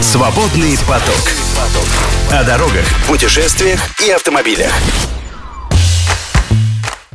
Свободный поток. О дорогах, путешествиях и автомобилях.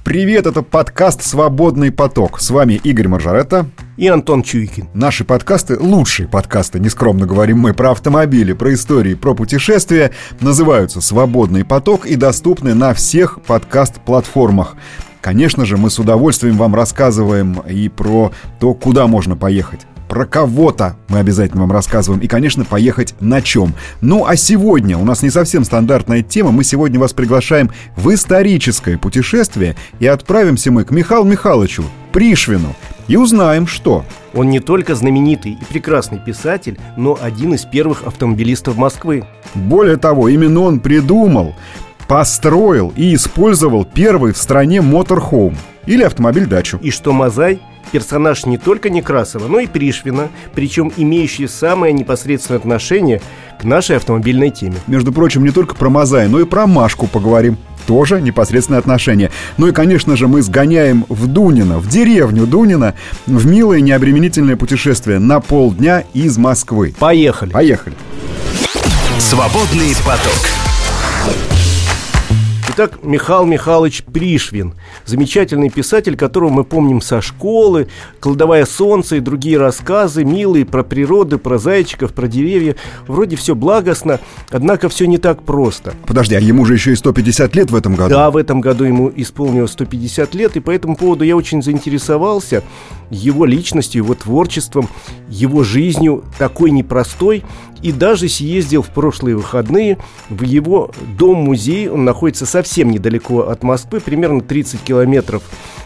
Привет, это подкаст «Свободный поток». С вами Игорь Маржаретта. И Антон Чуйкин. Наши подкасты – лучшие подкасты, нескромно говорим мы, про автомобили, про истории, про путешествия. Называются «Свободный поток» и доступны на всех подкаст-платформах. Конечно же, мы с удовольствием вам рассказываем и про то, куда можно поехать про кого-то мы обязательно вам рассказываем. И, конечно, поехать на чем. Ну, а сегодня у нас не совсем стандартная тема. Мы сегодня вас приглашаем в историческое путешествие. И отправимся мы к Михаилу Михайловичу Пришвину. И узнаем, что... Он не только знаменитый и прекрасный писатель, но один из первых автомобилистов Москвы. Более того, именно он придумал, построил и использовал первый в стране моторхоум или автомобиль-дачу. И что Мазай персонаж не только Некрасова, но и Пришвина, причем имеющий самое непосредственное отношение к нашей автомобильной теме. Между прочим, не только про Мазай, но и про Машку поговорим. Тоже непосредственное отношение. Ну и, конечно же, мы сгоняем в Дунино, в деревню Дунина, в милое необременительное путешествие на полдня из Москвы. Поехали. Поехали. Свободный поток. Итак, Михаил Михайлович Пришвин, замечательный писатель, которого мы помним со школы, «Кладовая солнце» и другие рассказы, милые, про природу, про зайчиков, про деревья. Вроде все благостно, однако все не так просто. Подожди, а ему же еще и 150 лет в этом году? Да, в этом году ему исполнилось 150 лет, и по этому поводу я очень заинтересовался его личностью, его творчеством, его жизнью, такой непростой, и даже съездил в прошлые выходные в его дом-музей. Он находится совсем недалеко от Москвы, примерно 30 километров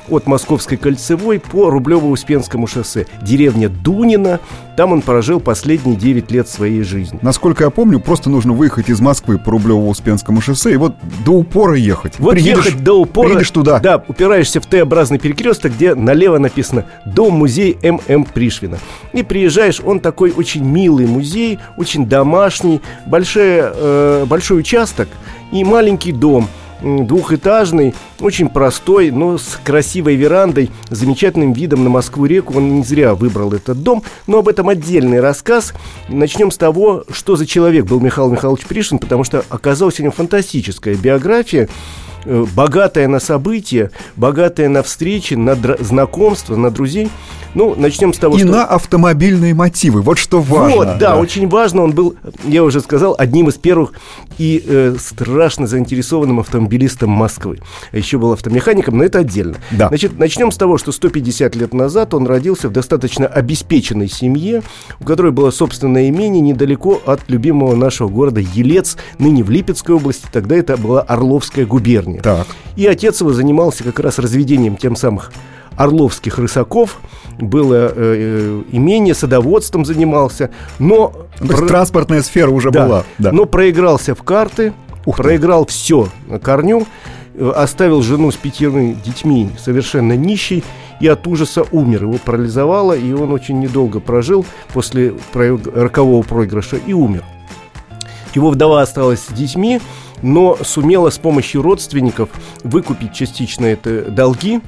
от Московской кольцевой по Рублево-Успенскому шоссе. Деревня Дунина. Там он прожил последние 9 лет своей жизни. Насколько я помню, просто нужно выехать из Москвы по Рублево-Успенскому шоссе и вот до упора ехать. Вот Приедешь, ехать до упора. Приедешь туда. Да, упираешься в Т-образный перекресток, где налево написано «Дом-музей М.М. Пришвина». И приезжаешь, он такой очень милый музей, очень домашний, большой, э, большой участок и маленький дом – двухэтажный, очень простой, но с красивой верандой, замечательным видом на Москву-реку. Он не зря выбрал этот дом, но об этом отдельный рассказ. Начнем с того, что за человек был Михаил Михайлович Пришин, потому что оказалась у него фантастическая биография богатая на события, богатая на встречи, на знакомства, на друзей. Ну, начнем с того, И что... на автомобильные мотивы, вот что важно. Вот, да, да, очень важно. Он был, я уже сказал, одним из первых и э, страшно заинтересованным автомобилистом Москвы. А еще был автомехаником, но это отдельно. Да. Значит, начнем с того, что 150 лет назад он родился в достаточно обеспеченной семье, у которой было собственное имение недалеко от любимого нашего города Елец, ныне в Липецкой области, тогда это была Орловская губерния. Так. И отец его занимался как раз разведением тем самых орловских рысаков, было э, э, имение, садоводством занимался, но... То есть про... транспортная сфера уже да, была. Да. Но проигрался в карты, Ух проиграл все на корню, э, оставил жену с пятерыми детьми совершенно нищей и от ужаса умер. Его парализовало, и он очень недолго прожил после рокового проигрыша и умер. Его вдова осталась с детьми, но сумела с помощью родственников выкупить частично это долги,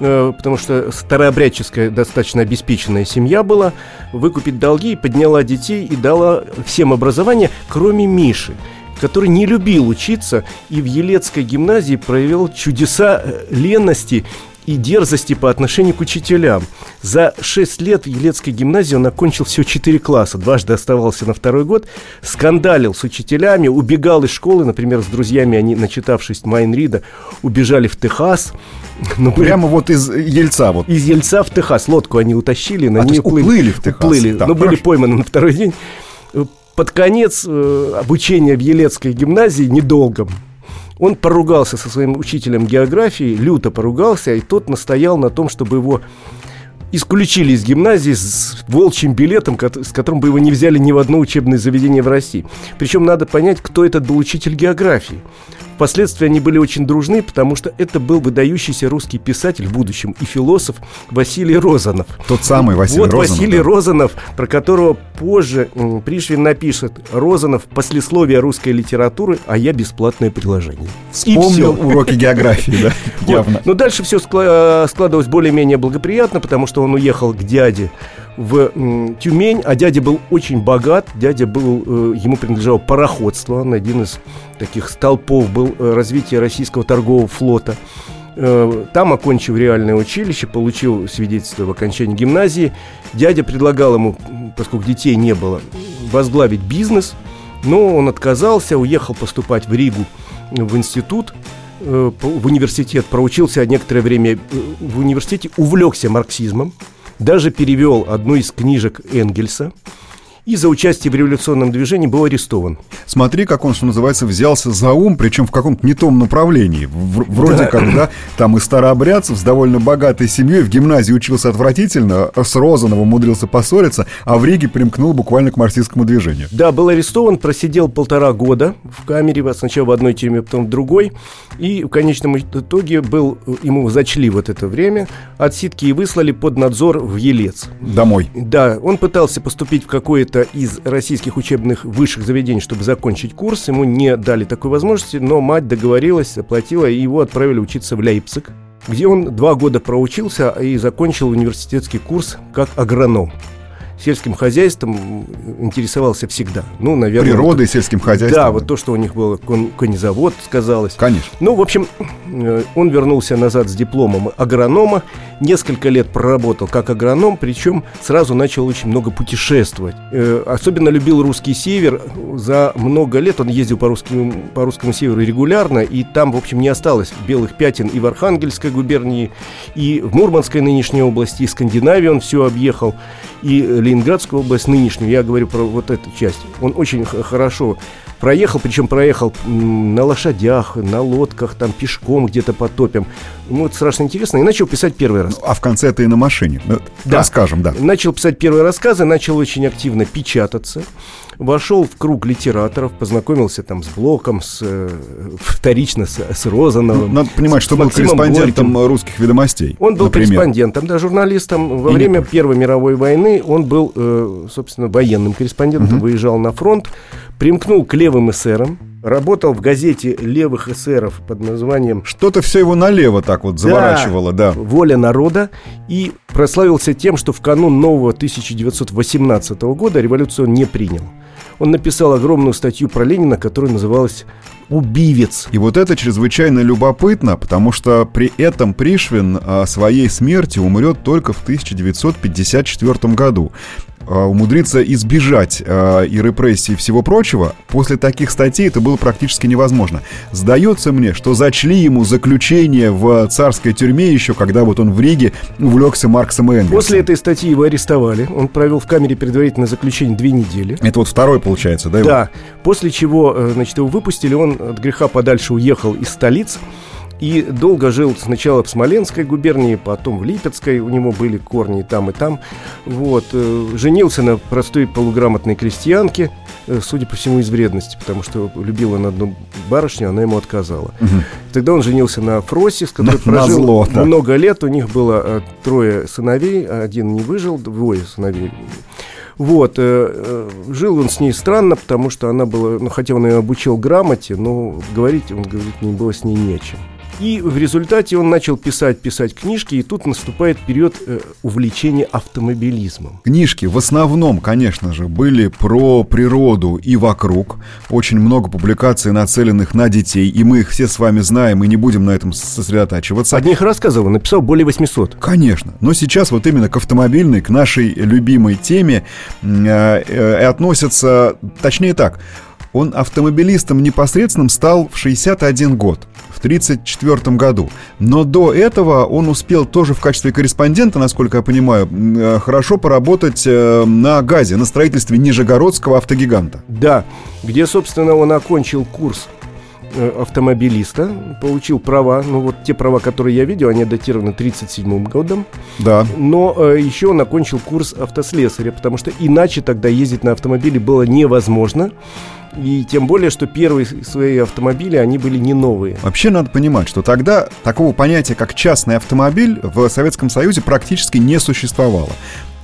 Э, потому что старообрядческая достаточно обеспеченная семья была, выкупить долги, подняла детей и дала всем образование, кроме Миши который не любил учиться и в Елецкой гимназии проявил чудеса э, ленности и дерзости по отношению к учителям. За 6 лет в Елецкой гимназии он окончил всего 4 класса, дважды оставался на второй год, скандалил с учителями, убегал из школы, например, с друзьями, они, начитавшись Майнрида, убежали в Техас. Ну, прямо вот из Ельца вот. Из Ельца в Техас. Лодку они утащили, на а, ней уплыли. уплыли в Техас. Уплыли, да, но хорошо. были пойманы на второй день. Под конец э, обучения в Елецкой гимназии недолго он поругался со своим учителем географии, люто поругался, и тот настоял на том, чтобы его исключили из гимназии с волчьим билетом, с которым бы его не взяли ни в одно учебное заведение в России. Причем надо понять, кто этот был учитель географии. Впоследствии они были очень дружны, потому что это был выдающийся русский писатель в будущем и философ Василий Розанов. Тот самый Василий вот Розанов. Василий да. Розанов, про которого позже Пришвин напишет «Розанов. Послесловие русской литературы, а я бесплатное приложение». Вспомнил уроки географии, да, явно. Но дальше все складывалось более-менее благоприятно, потому что он уехал к дяде в Тюмень, а дядя был очень богат, дядя был, ему принадлежало пароходство, он один из таких столпов был развития российского торгового флота. Там, окончив реальное училище, получил свидетельство в окончании гимназии. Дядя предлагал ему, поскольку детей не было, возглавить бизнес, но он отказался, уехал поступать в Ригу в институт, э, в университет, проучился некоторое время э, в университете, увлекся марксизмом, даже перевел одну из книжек Энгельса – и за участие в революционном движении был арестован. Смотри, как он, что называется, взялся за ум, причем в каком-то не том направлении. В, вроде да. как, да, там и старообрядцев с довольно богатой семьей, в гимназии учился отвратительно, с Розановым умудрился поссориться, а в Риге примкнул буквально к марксистскому движению. Да, был арестован, просидел полтора года в камере, сначала в одной тюрьме, потом в другой, и в конечном итоге был, ему зачли вот это время, отсидки и выслали под надзор в Елец. Домой. Да, он пытался поступить в какое-то какого из российских учебных высших заведений, чтобы закончить курс. Ему не дали такой возможности, но мать договорилась, оплатила, и его отправили учиться в Лейпциг, где он два года проучился и закончил университетский курс как агроном сельским хозяйством интересовался всегда. Ну, наверное... Природой, вот, сельским хозяйством. Да, вот то, что у них был кон, конезавод, сказалось. Конечно. Ну, в общем, э, он вернулся назад с дипломом агронома, несколько лет проработал как агроном, причем сразу начал очень много путешествовать. Э, особенно любил русский север. За много лет он ездил по русскому, по русскому северу регулярно, и там, в общем, не осталось белых пятен и в Архангельской губернии, и в Мурманской нынешней области, и Скандинавии он все объехал, и Ленинградскую область нынешнюю, я говорю про вот эту часть. Он очень хорошо проехал, причем проехал на лошадях, на лодках, там пешком где-то по топям. Ему это страшно интересно. И начал писать первый раз. А в конце это и на машине. Ну, да. Расскажем, да. Начал писать первые рассказы, начал очень активно печататься вошел в круг литераторов, познакомился там с Блоком, с, э, вторично с, с Розановым. Надо понимать, что был корреспондентом Горьким. русских ведомостей. Он был например. корреспондентом, да, журналистом. Во И время. Первой мировой войны он был, э, собственно, военным корреспондентом, угу. выезжал на фронт, примкнул к левым эсерам, работал в газете левых эсеров под названием... Что-то все его налево так вот заворачивало, да. да. «Воля народа» и прославился тем, что в канун нового 1918 года революцию он не принял он написал огромную статью про Ленина, которая называлась «Убивец». И вот это чрезвычайно любопытно, потому что при этом Пришвин о своей смерти умрет только в 1954 году. А, умудриться избежать э, и репрессий и всего прочего, после таких статей это было практически невозможно. Сдается мне, что зачли ему заключение в царской тюрьме еще, когда вот он в Риге увлекся Марксом и Энгельсом. После этой статьи его арестовали. Он провел в камере предварительное заключение две недели. Это вот второй, получается, да? Его? Да. После чего, э, значит, его выпустили, он от греха подальше уехал из столицы. И долго жил сначала в Смоленской губернии, потом в Липецкой, у него были корни и там, и там. Вот. Э, женился на простой полуграмотной крестьянке, э, судя по всему, из вредности, потому что любила на одну барышню, она ему отказала. Угу. Тогда он женился на Фросе, с которой на, прожил на зло, много лет. У них было э, трое сыновей, один не выжил, двое сыновей. Вот, э, жил он с ней странно, потому что она была, ну, хотя он ее обучил грамоте, но говорить, он говорит, не было с ней нечем. И в результате он начал писать, писать книжки, и тут наступает период э, увлечения автомобилизмом. Книжки в основном, конечно же, были про природу и вокруг. Очень много публикаций, нацеленных на детей, и мы их все с вами знаем, и не будем на этом сосредотачиваться. Одних рассказов он написал более 800. Конечно, но сейчас вот именно к автомобильной, к нашей любимой теме э, э, относятся, точнее так, он автомобилистом непосредственным стал в 61 год в 1934 году. Но до этого он успел тоже в качестве корреспондента, насколько я понимаю, э, хорошо поработать э, на ГАЗе, на строительстве Нижегородского автогиганта. Да, где, собственно, он окончил курс э, автомобилиста, получил права, ну вот те права, которые я видел, они датированы 37 годом. Да. Но э, еще он окончил курс автослесаря, потому что иначе тогда ездить на автомобиле было невозможно. И тем более, что первые свои автомобили, они были не новые. Вообще надо понимать, что тогда такого понятия, как частный автомобиль, в Советском Союзе практически не существовало.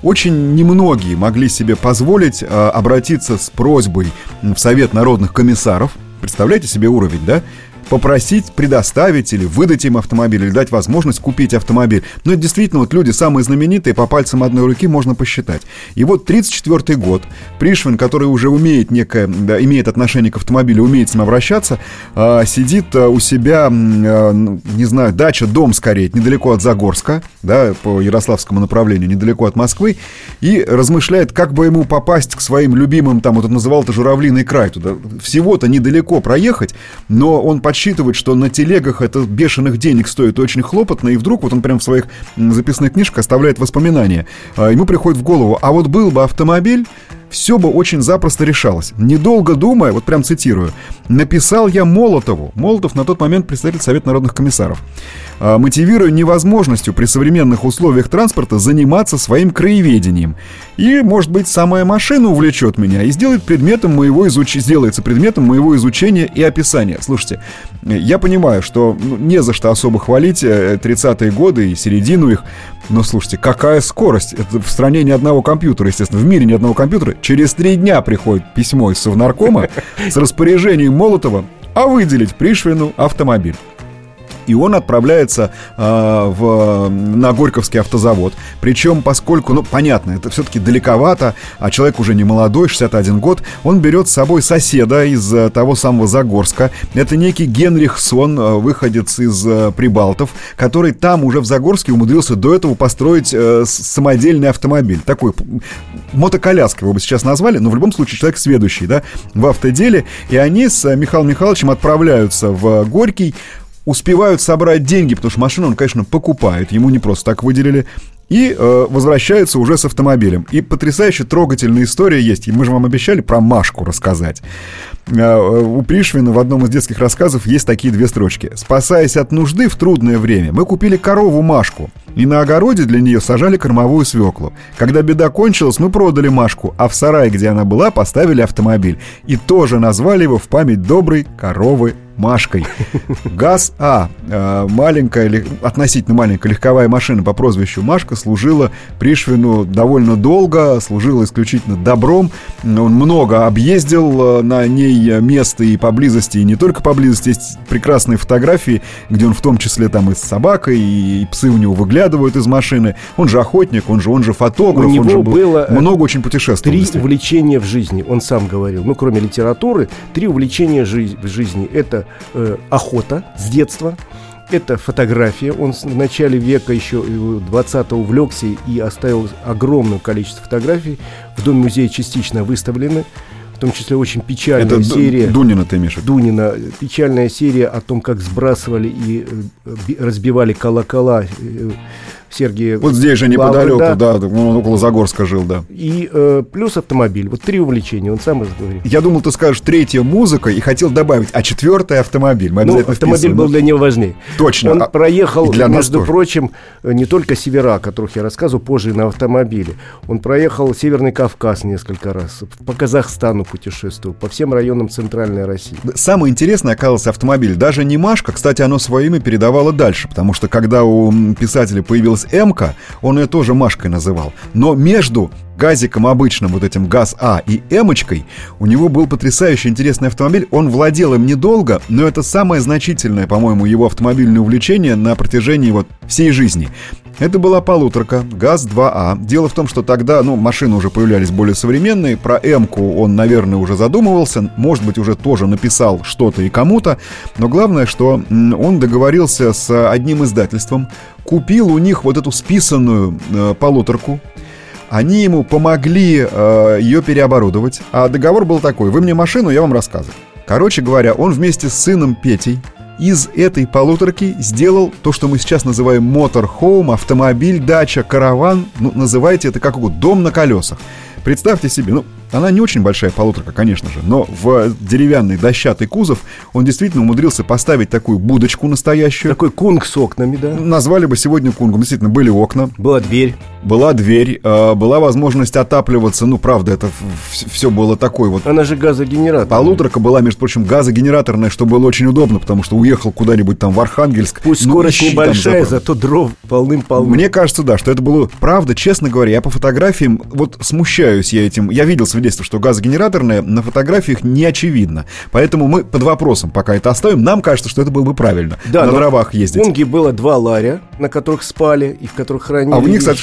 Очень немногие могли себе позволить э, обратиться с просьбой в Совет народных комиссаров. Представляете себе уровень, да? Попросить предоставить или выдать им автомобиль, или дать возможность купить автомобиль. Но это действительно вот люди самые знаменитые, по пальцам одной руки можно посчитать. И вот 34 год, Пришвин, который уже умеет некое, да, имеет отношение к автомобилю, умеет с ним обращаться, э, сидит э, у себя, э, не знаю, дача, дом скорее, недалеко от Загорска, да, по Ярославскому направлению, недалеко от Москвы, и размышляет, как бы ему попасть к своим любимым, там, вот он называл это Журавлиный край, туда всего-то недалеко проехать, но он подсчитывает, что на телегах это бешеных денег стоит очень хлопотно, и вдруг вот он прям в своих записных книжках оставляет воспоминания. А, ему приходит в голову, а вот был бы автомобиль, все бы очень запросто решалось. Недолго думая, вот прям цитирую, написал я Молотову, Молотов на тот момент представитель Совета народных комиссаров, а, мотивируя невозможностью при современных условиях транспорта заниматься своим краеведением. И, может быть, самая машина увлечет меня и сделает предметом моего изуч... сделается предметом моего изучения и описания. Слушайте, я понимаю, что ну, не за что особо хвалить 30-е э, годы и середину их, но слушайте, какая скорость? Это в стране ни одного компьютера, естественно, в мире ни одного компьютера. Через три дня приходит письмо из Совнаркома с распоряжением Молотова, а выделить Пришвину автомобиль и он отправляется э, в, на Горьковский автозавод. Причем, поскольку, ну, понятно, это все-таки далековато, а человек уже не молодой, 61 год, он берет с собой соседа из э, того самого Загорска. Это некий Генрих Сон, э, выходец из э, Прибалтов, который там уже в Загорске умудрился до этого построить э, самодельный автомобиль. Такой мотоколяска его бы сейчас назвали, но в любом случае человек сведущий, да, в автоделе. И они с Михаилом Михайловичем отправляются в Горький, успевают собрать деньги, потому что машину он, конечно, покупает, ему не просто так выделили, и э, возвращаются уже с автомобилем. И потрясающе трогательная история есть. И мы же вам обещали про Машку рассказать. Э, у Пришвина в одном из детских рассказов есть такие две строчки. «Спасаясь от нужды в трудное время, мы купили корову Машку, и на огороде для нее сажали кормовую свеклу. Когда беда кончилась, мы продали Машку, а в сарае, где она была, поставили автомобиль. И тоже назвали его в память доброй коровы Машкой. ГАЗ-А, э, маленькая, относительно маленькая легковая машина по прозвищу Машка, служила Пришвину довольно долго, служила исключительно добром. Он много объездил э, на ней место и поблизости, и не только поблизости. Есть прекрасные фотографии, где он в том числе там и с собакой, и псы у него выглядывают из машины. Он же охотник, он же, он же фотограф. У него он же был было э, много очень путешествовал. Три увлечения в жизни, он сам говорил. Ну, кроме литературы, три увлечения жи- в жизни. Это э, охота с детства, это фотография. Он в начале века еще 20-го увлекся и оставил огромное количество фотографий. В Доме-музее частично выставлены. В том числе очень печальная Это серия. Дунина ты имеешь? Дунина. Печальная серия о том, как сбрасывали и э, разбивали колокола э, Сергея. Вот здесь же неподалеку, да, да он около Загорска жил, да. И э, плюс автомобиль. Вот три увлечения, он сам говорит. Я думал, ты скажешь третья музыка и хотел добавить, а четвертая автомобиль. Мы ну, автомобиль вписываем. был для него важнее. Точно. Он а, проехал, для между тоже. прочим, не только севера, о которых я рассказывал позже на автомобиле. Он проехал Северный Кавказ несколько раз, по Казахстану путешествовал, по всем районам Центральной России. Самое интересное оказался автомобиль. Даже не Машка, кстати, оно свое имя передавало дальше, потому что когда у писателя появилась М-ка, он ее тоже Машкой называл. Но между газиком обычным, вот этим ГАЗ-А и Эмочкой, у него был потрясающе интересный автомобиль. Он владел им недолго, но это самое значительное, по-моему, его автомобильное увлечение на протяжении вот всей жизни. Это была полуторка, ГАЗ-2А. Дело в том, что тогда, ну, машины уже появлялись более современные. Про М-ку он, наверное, уже задумывался. Может быть, уже тоже написал что-то и кому-то. Но главное, что он договорился с одним издательством, купил у них вот эту списанную э, полуторку, они ему помогли э, ее переоборудовать. А договор был такой: вы мне машину, я вам рассказываю. Короче говоря, он вместе с сыном Петей из этой полуторки сделал то, что мы сейчас называем моторхоум, автомобиль, дача, караван. Ну, называйте это как угодно, дом на колесах. Представьте себе, ну, она не очень большая полуторка, конечно же, но в деревянный дощатый кузов он действительно умудрился поставить такую будочку настоящую. Такой кунг с окнами, да? Назвали бы сегодня кунгом. Действительно, были окна. Была дверь. Была дверь, э, была возможность отапливаться. Ну, правда, это все было такое вот. Она же газогенератор. Полуторка была, между прочим, газогенераторная, что было очень удобно, потому что уехал куда-нибудь там в Архангельск. Пусть ну, скорость небольшая, зато дров полным-полным. Мне кажется, да, что это было правда, честно говоря, я по фотографиям вот смущаюсь восхищаюсь я этим. Я видел свидетельство, что газогенераторное на фотографиях не очевидно. Поэтому мы под вопросом пока это оставим. Нам кажется, что это было бы правильно. Да, на дровах ездить. В Унге было два ларя, на которых спали и в которых хранили А в них, кстати,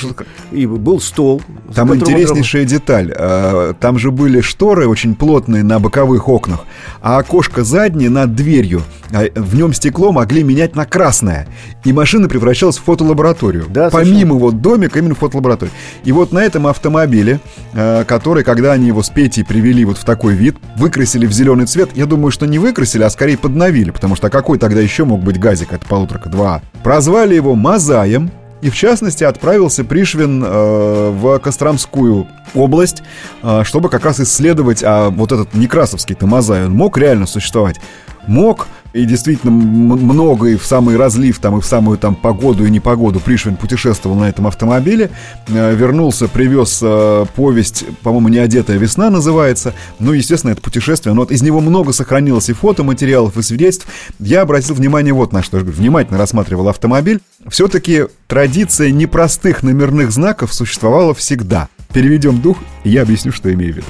И был стол. Там интереснейшая деталь. А, Там же были шторы очень плотные на боковых окнах, а окошко заднее над дверью. а В нем стекло могли менять на красное. И машина превращалась в фотолабораторию. Да, Помимо вот домика, именно в фотолабораторию. И вот на этом автомобиле, а, который, когда они его с Петей привели вот в такой вид, выкрасили в зеленый цвет, я думаю, что не выкрасили, а скорее подновили, потому что какой тогда еще мог быть газик, это полуторка 2 Прозвали его Мазаем, и в частности отправился Пришвин э, в Костромскую область, э, чтобы как раз исследовать, а вот этот Некрасовский-то Мазай, он мог реально существовать? Мог, и действительно много и в самый разлив, там, и в самую там погоду и непогоду Пришвин путешествовал на этом автомобиле, э, вернулся, привез э, повесть, по-моему, «Неодетая весна» называется, ну, естественно, это путешествие, но вот из него много сохранилось и фотоматериалов, и свидетельств. Я обратил внимание вот на что, я внимательно рассматривал автомобиль, все-таки традиция непростых номерных знаков существовала всегда. Переведем дух, и я объясню, что имею в виду.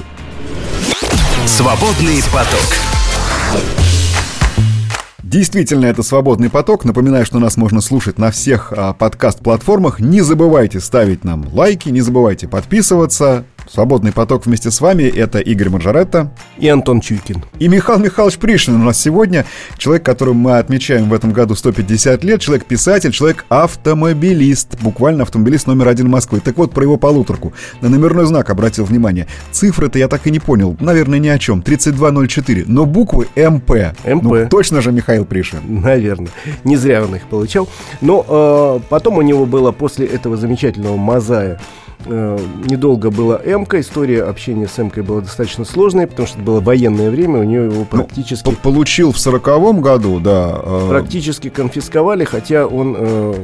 Свободный поток. Действительно, это свободный поток. Напоминаю, что нас можно слушать на всех а, подкаст-платформах. Не забывайте ставить нам лайки, не забывайте подписываться. Свободный поток вместе с вами это Игорь Маржаретта И Антон Чуйкин. и Михаил Михайлович Пришвин у нас сегодня. Человек, которому мы отмечаем в этом году 150 лет. Человек-писатель, человек-автомобилист. Буквально автомобилист номер один Москвы. Так вот, про его полуторку. На номерной знак обратил внимание. Цифры-то я так и не понял. Наверное, ни о чем. 3204. Но буквы МП. МП. Ну, точно же Михаил Пришвин. Наверное. Не зря он их получал. Но э, потом у него было после этого замечательного Мазая э, недолго была М-ка. История общения с М-кой была достаточно сложная, потому что это было военное время, у нее его Ну, практически, п- получил в сороковом году, да. э, практически конфисковали, хотя он э,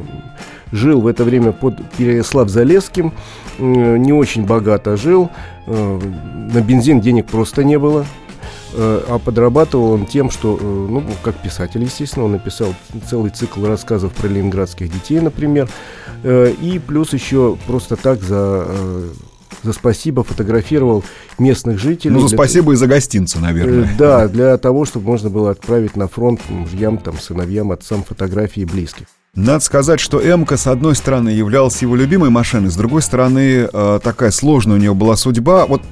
жил в это время под Переяслав-Залесским, э, не очень богато жил, э, на бензин денег просто не было. Э, А подрабатывал он тем, что, э, ну, как писатель, естественно, он написал целый цикл рассказов про ленинградских детей, например, Э, и плюс еще просто так за, за спасибо фотографировал местных жителей. Ну, за для- спасибо и за гостинцы, Э, наверное. Да, для того, чтобы можно было отправить на фронт мужьям, там, сыновьям, отцам фотографии близких. Надо сказать, что м с одной стороны, являлась его любимой машиной, с другой стороны, э, такая сложная у него была судьба. Вот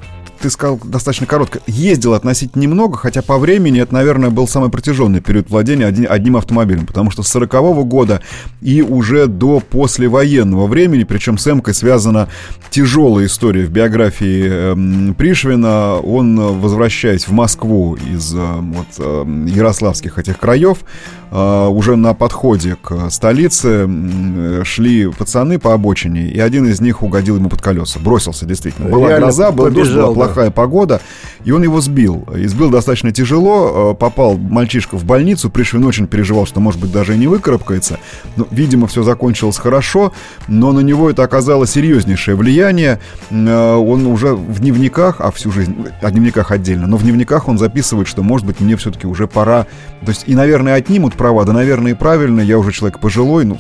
ты сказал достаточно коротко. Ездил относительно немного, хотя по времени это, наверное, был самый протяженный период владения один- одним автомобилем, потому что с 40 года и уже до послевоенного времени, причем с м связана тяжелая история в биографии эм, Пришвина. Он, э, возвращаясь в Москву из э, вот, э, ярославских этих краев, э, уже на подходе к столице э, шли пацаны по обочине, и один из них угодил ему под колеса. Бросился, действительно. Была Реально гроза, был дождь, побежал, была да. плохая погода, и он его сбил. И сбил достаточно тяжело, э, попал мальчишка в больницу, Пришвин очень переживал, что, может быть, даже и не выкарабкается. Но, видимо, все закончилось хорошо, но на него это оказало серьезнейшее влияние. Э, Он уже в дневниках, а всю жизнь, о дневниках отдельно, но в дневниках он записывает, что, может быть, мне все-таки уже пора. То есть, и, наверное, отнимут права, да, наверное, и правильно, я уже человек пожилой, ну,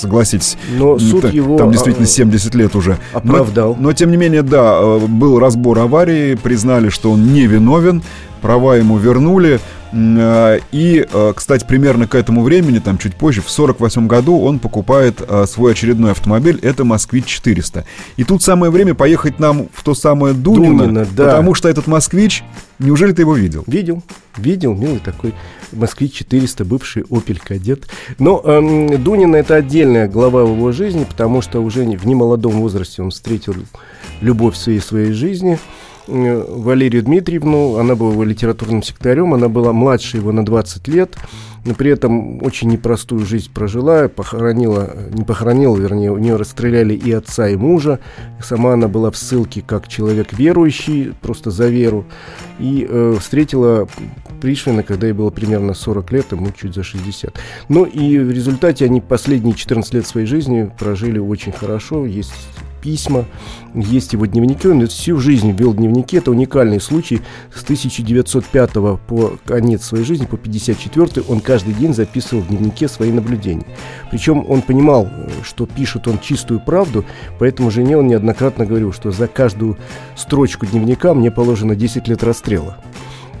согласитесь. Но суд та- его Там действительно а, 70 лет уже. Но- оправдал. Но, тем не менее, да, э, был разбор аварии, признали, что он не виновен, права ему вернули. Э, И, э, кстати, примерно к этому времени, там чуть позже, в 48 году он покупает э, свой очередной автомобиль, это «Москвич-400». И тут самое время поехать нам в то самое Дунино, Дунино, да. потому что этот «Москвич», неужели ты его видел? Видел, видел, милый такой Москвич 400, бывший Opel Кадет. Но эм, Дунин это отдельная глава в его жизни, потому что уже в немолодом возрасте он встретил любовь всей своей жизни. Э, Валерию Дмитриевну, она была его литературным секретарем, она была младше его на 20 лет, но при этом очень непростую жизнь прожила, похоронила, не похоронила, вернее, у нее расстреляли и отца, и мужа, сама она была в ссылке как человек верующий, просто за веру, и э, встретила Пришвина, когда ей было примерно 40 лет, ему чуть за 60. Ну и в результате они последние 14 лет своей жизни прожили очень хорошо, есть письма, есть его дневники. Он всю жизнь вел дневники. Это уникальный случай. С 1905 по конец своей жизни, по 54 он каждый день записывал в дневнике свои наблюдения. Причем он понимал, что пишет он чистую правду, поэтому жене он неоднократно говорил, что за каждую строчку дневника мне положено 10 лет расстрела.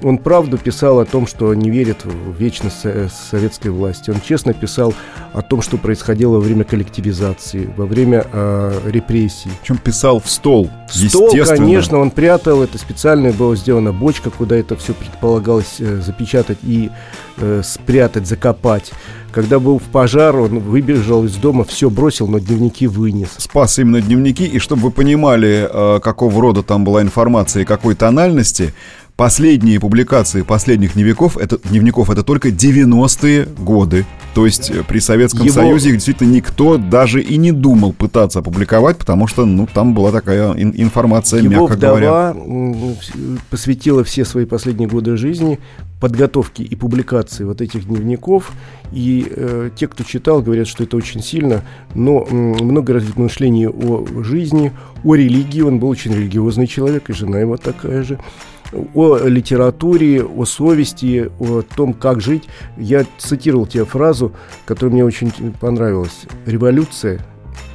Он правду писал о том, что не верит в вечность советской власти. Он честно писал о том, что происходило во время коллективизации, во время э, репрессий. Причем писал в стол, В стол, конечно, он прятал. Это специально была сделана бочка, куда это все предполагалось э, запечатать и э, спрятать, закопать. Когда был в пожар, он выбежал из дома, все бросил, но дневники вынес. Спас именно дневники, и чтобы вы понимали, э, какого рода там была информация и какой тональности, Последние публикации последних дневников это, дневников это только 90-е годы. То есть э, при Советском Его... Союзе их действительно никто даже и не думал пытаться опубликовать, потому что ну, там была такая ин- информация, Его мягко вдова говоря. посвятила все свои последние годы жизни подготовке и публикации вот этих дневников. И э, те, кто читал, говорят, что это очень сильно, но э, много размышлений о жизни, о религии. Он был очень религиозный человек, и жена его такая же о литературе, о совести, о том, как жить. Я цитировал тебе фразу, которая мне очень понравилась. Революция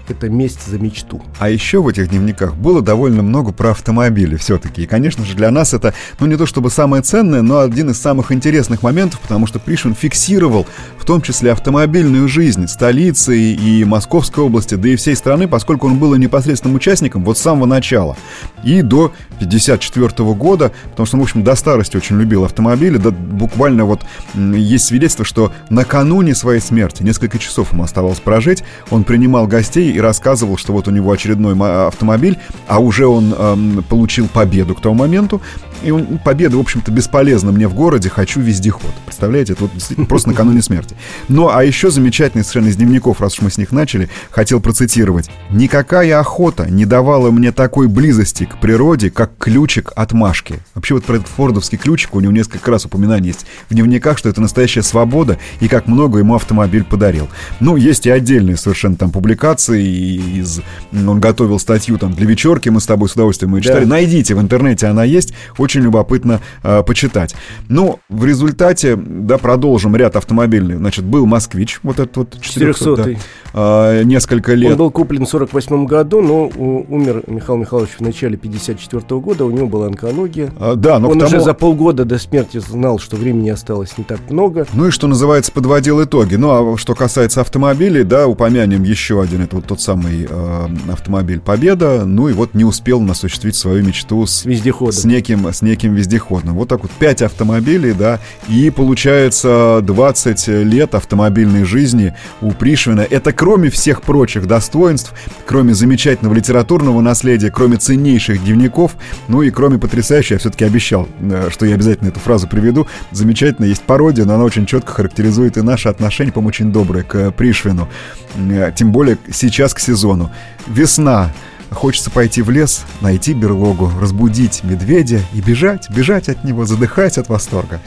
это месть за мечту. А еще в этих дневниках было довольно много про автомобили все-таки. И, конечно же, для нас это, ну, не то чтобы самое ценное, но один из самых интересных моментов, потому что Пришвин фиксировал в том числе автомобильную жизнь столицы и Московской области, да и всей страны, поскольку он был непосредственным участником вот с самого начала. И до 54 года, потому что, в общем, до старости очень любил автомобили, да буквально вот есть свидетельство, что накануне своей смерти, несколько часов ему оставалось прожить, он принимал гостей и рассказывал, что вот у него очередной автомобиль, а уже он эм, получил победу к тому моменту, и он, победа, в общем-то, бесполезна мне в городе, хочу вездеход. Представляете, это вот просто накануне смерти. Ну, а еще замечательный совершенно из дневников, раз уж мы с них начали, хотел процитировать. «Никакая охота не давала мне такой близости к природе, как ключик от Машки». Вообще вот про этот фордовский ключик у него несколько раз упоминаний есть в дневниках, что это настоящая свобода и как много ему автомобиль подарил. Ну, есть и отдельные совершенно там публикации из... Он готовил статью там для вечерки, мы с тобой с удовольствием ее читали. Да. Найдите в интернете, она есть. Очень любопытно э, почитать. Ну, в результате, да, продолжим ряд автомобильных. Значит, был «Москвич», вот этот вот 400 да, э, несколько лет. Он был куплен в 48 году, но умер Михаил Михайлович в начале 54 -го года, у него была онкология. А, да, но Он тому... уже за полгода до смерти знал, что времени осталось не так много. Ну и, что называется, подводил итоги. Ну, а что касается автомобилей, да, упомянем еще один, это вот тот самый э, автомобиль «Победа», ну и вот не успел он осуществить свою мечту с, с, с неким, с неким вездеходом. Вот так вот 5 автомобилей, да, и получается 20 лет автомобильной жизни у Пришвина. Это кроме всех прочих достоинств, кроме замечательного литературного наследия, кроме ценнейших дневников, ну и кроме потрясающей, я все-таки обещал, э, что я обязательно эту фразу приведу, замечательно есть пародия, но она очень четко характеризует и наши отношения, по-моему, очень добрые к Пришвину. Э, тем более сейчас к сезону. Весна. Хочется пойти в лес, найти берлогу, разбудить медведя и бежать, бежать от него, задыхаясь от восторга.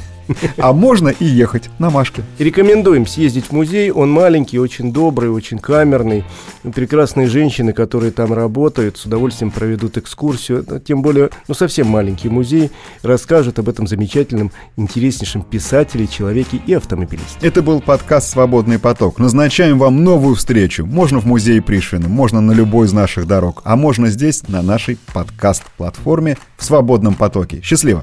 А можно и ехать на Машке. Рекомендуем съездить в музей. Он маленький, очень добрый, очень камерный. Прекрасные женщины, которые там работают, с удовольствием проведут экскурсию. Тем более, ну, совсем маленький музей. Расскажут об этом замечательном, интереснейшем писателе, человеке и автомобилисте. Это был подкаст «Свободный поток». Назначаем вам новую встречу. Можно в музее Пришвина, можно на любой из наших дорог, а можно здесь, на нашей подкаст-платформе в «Свободном потоке». Счастливо!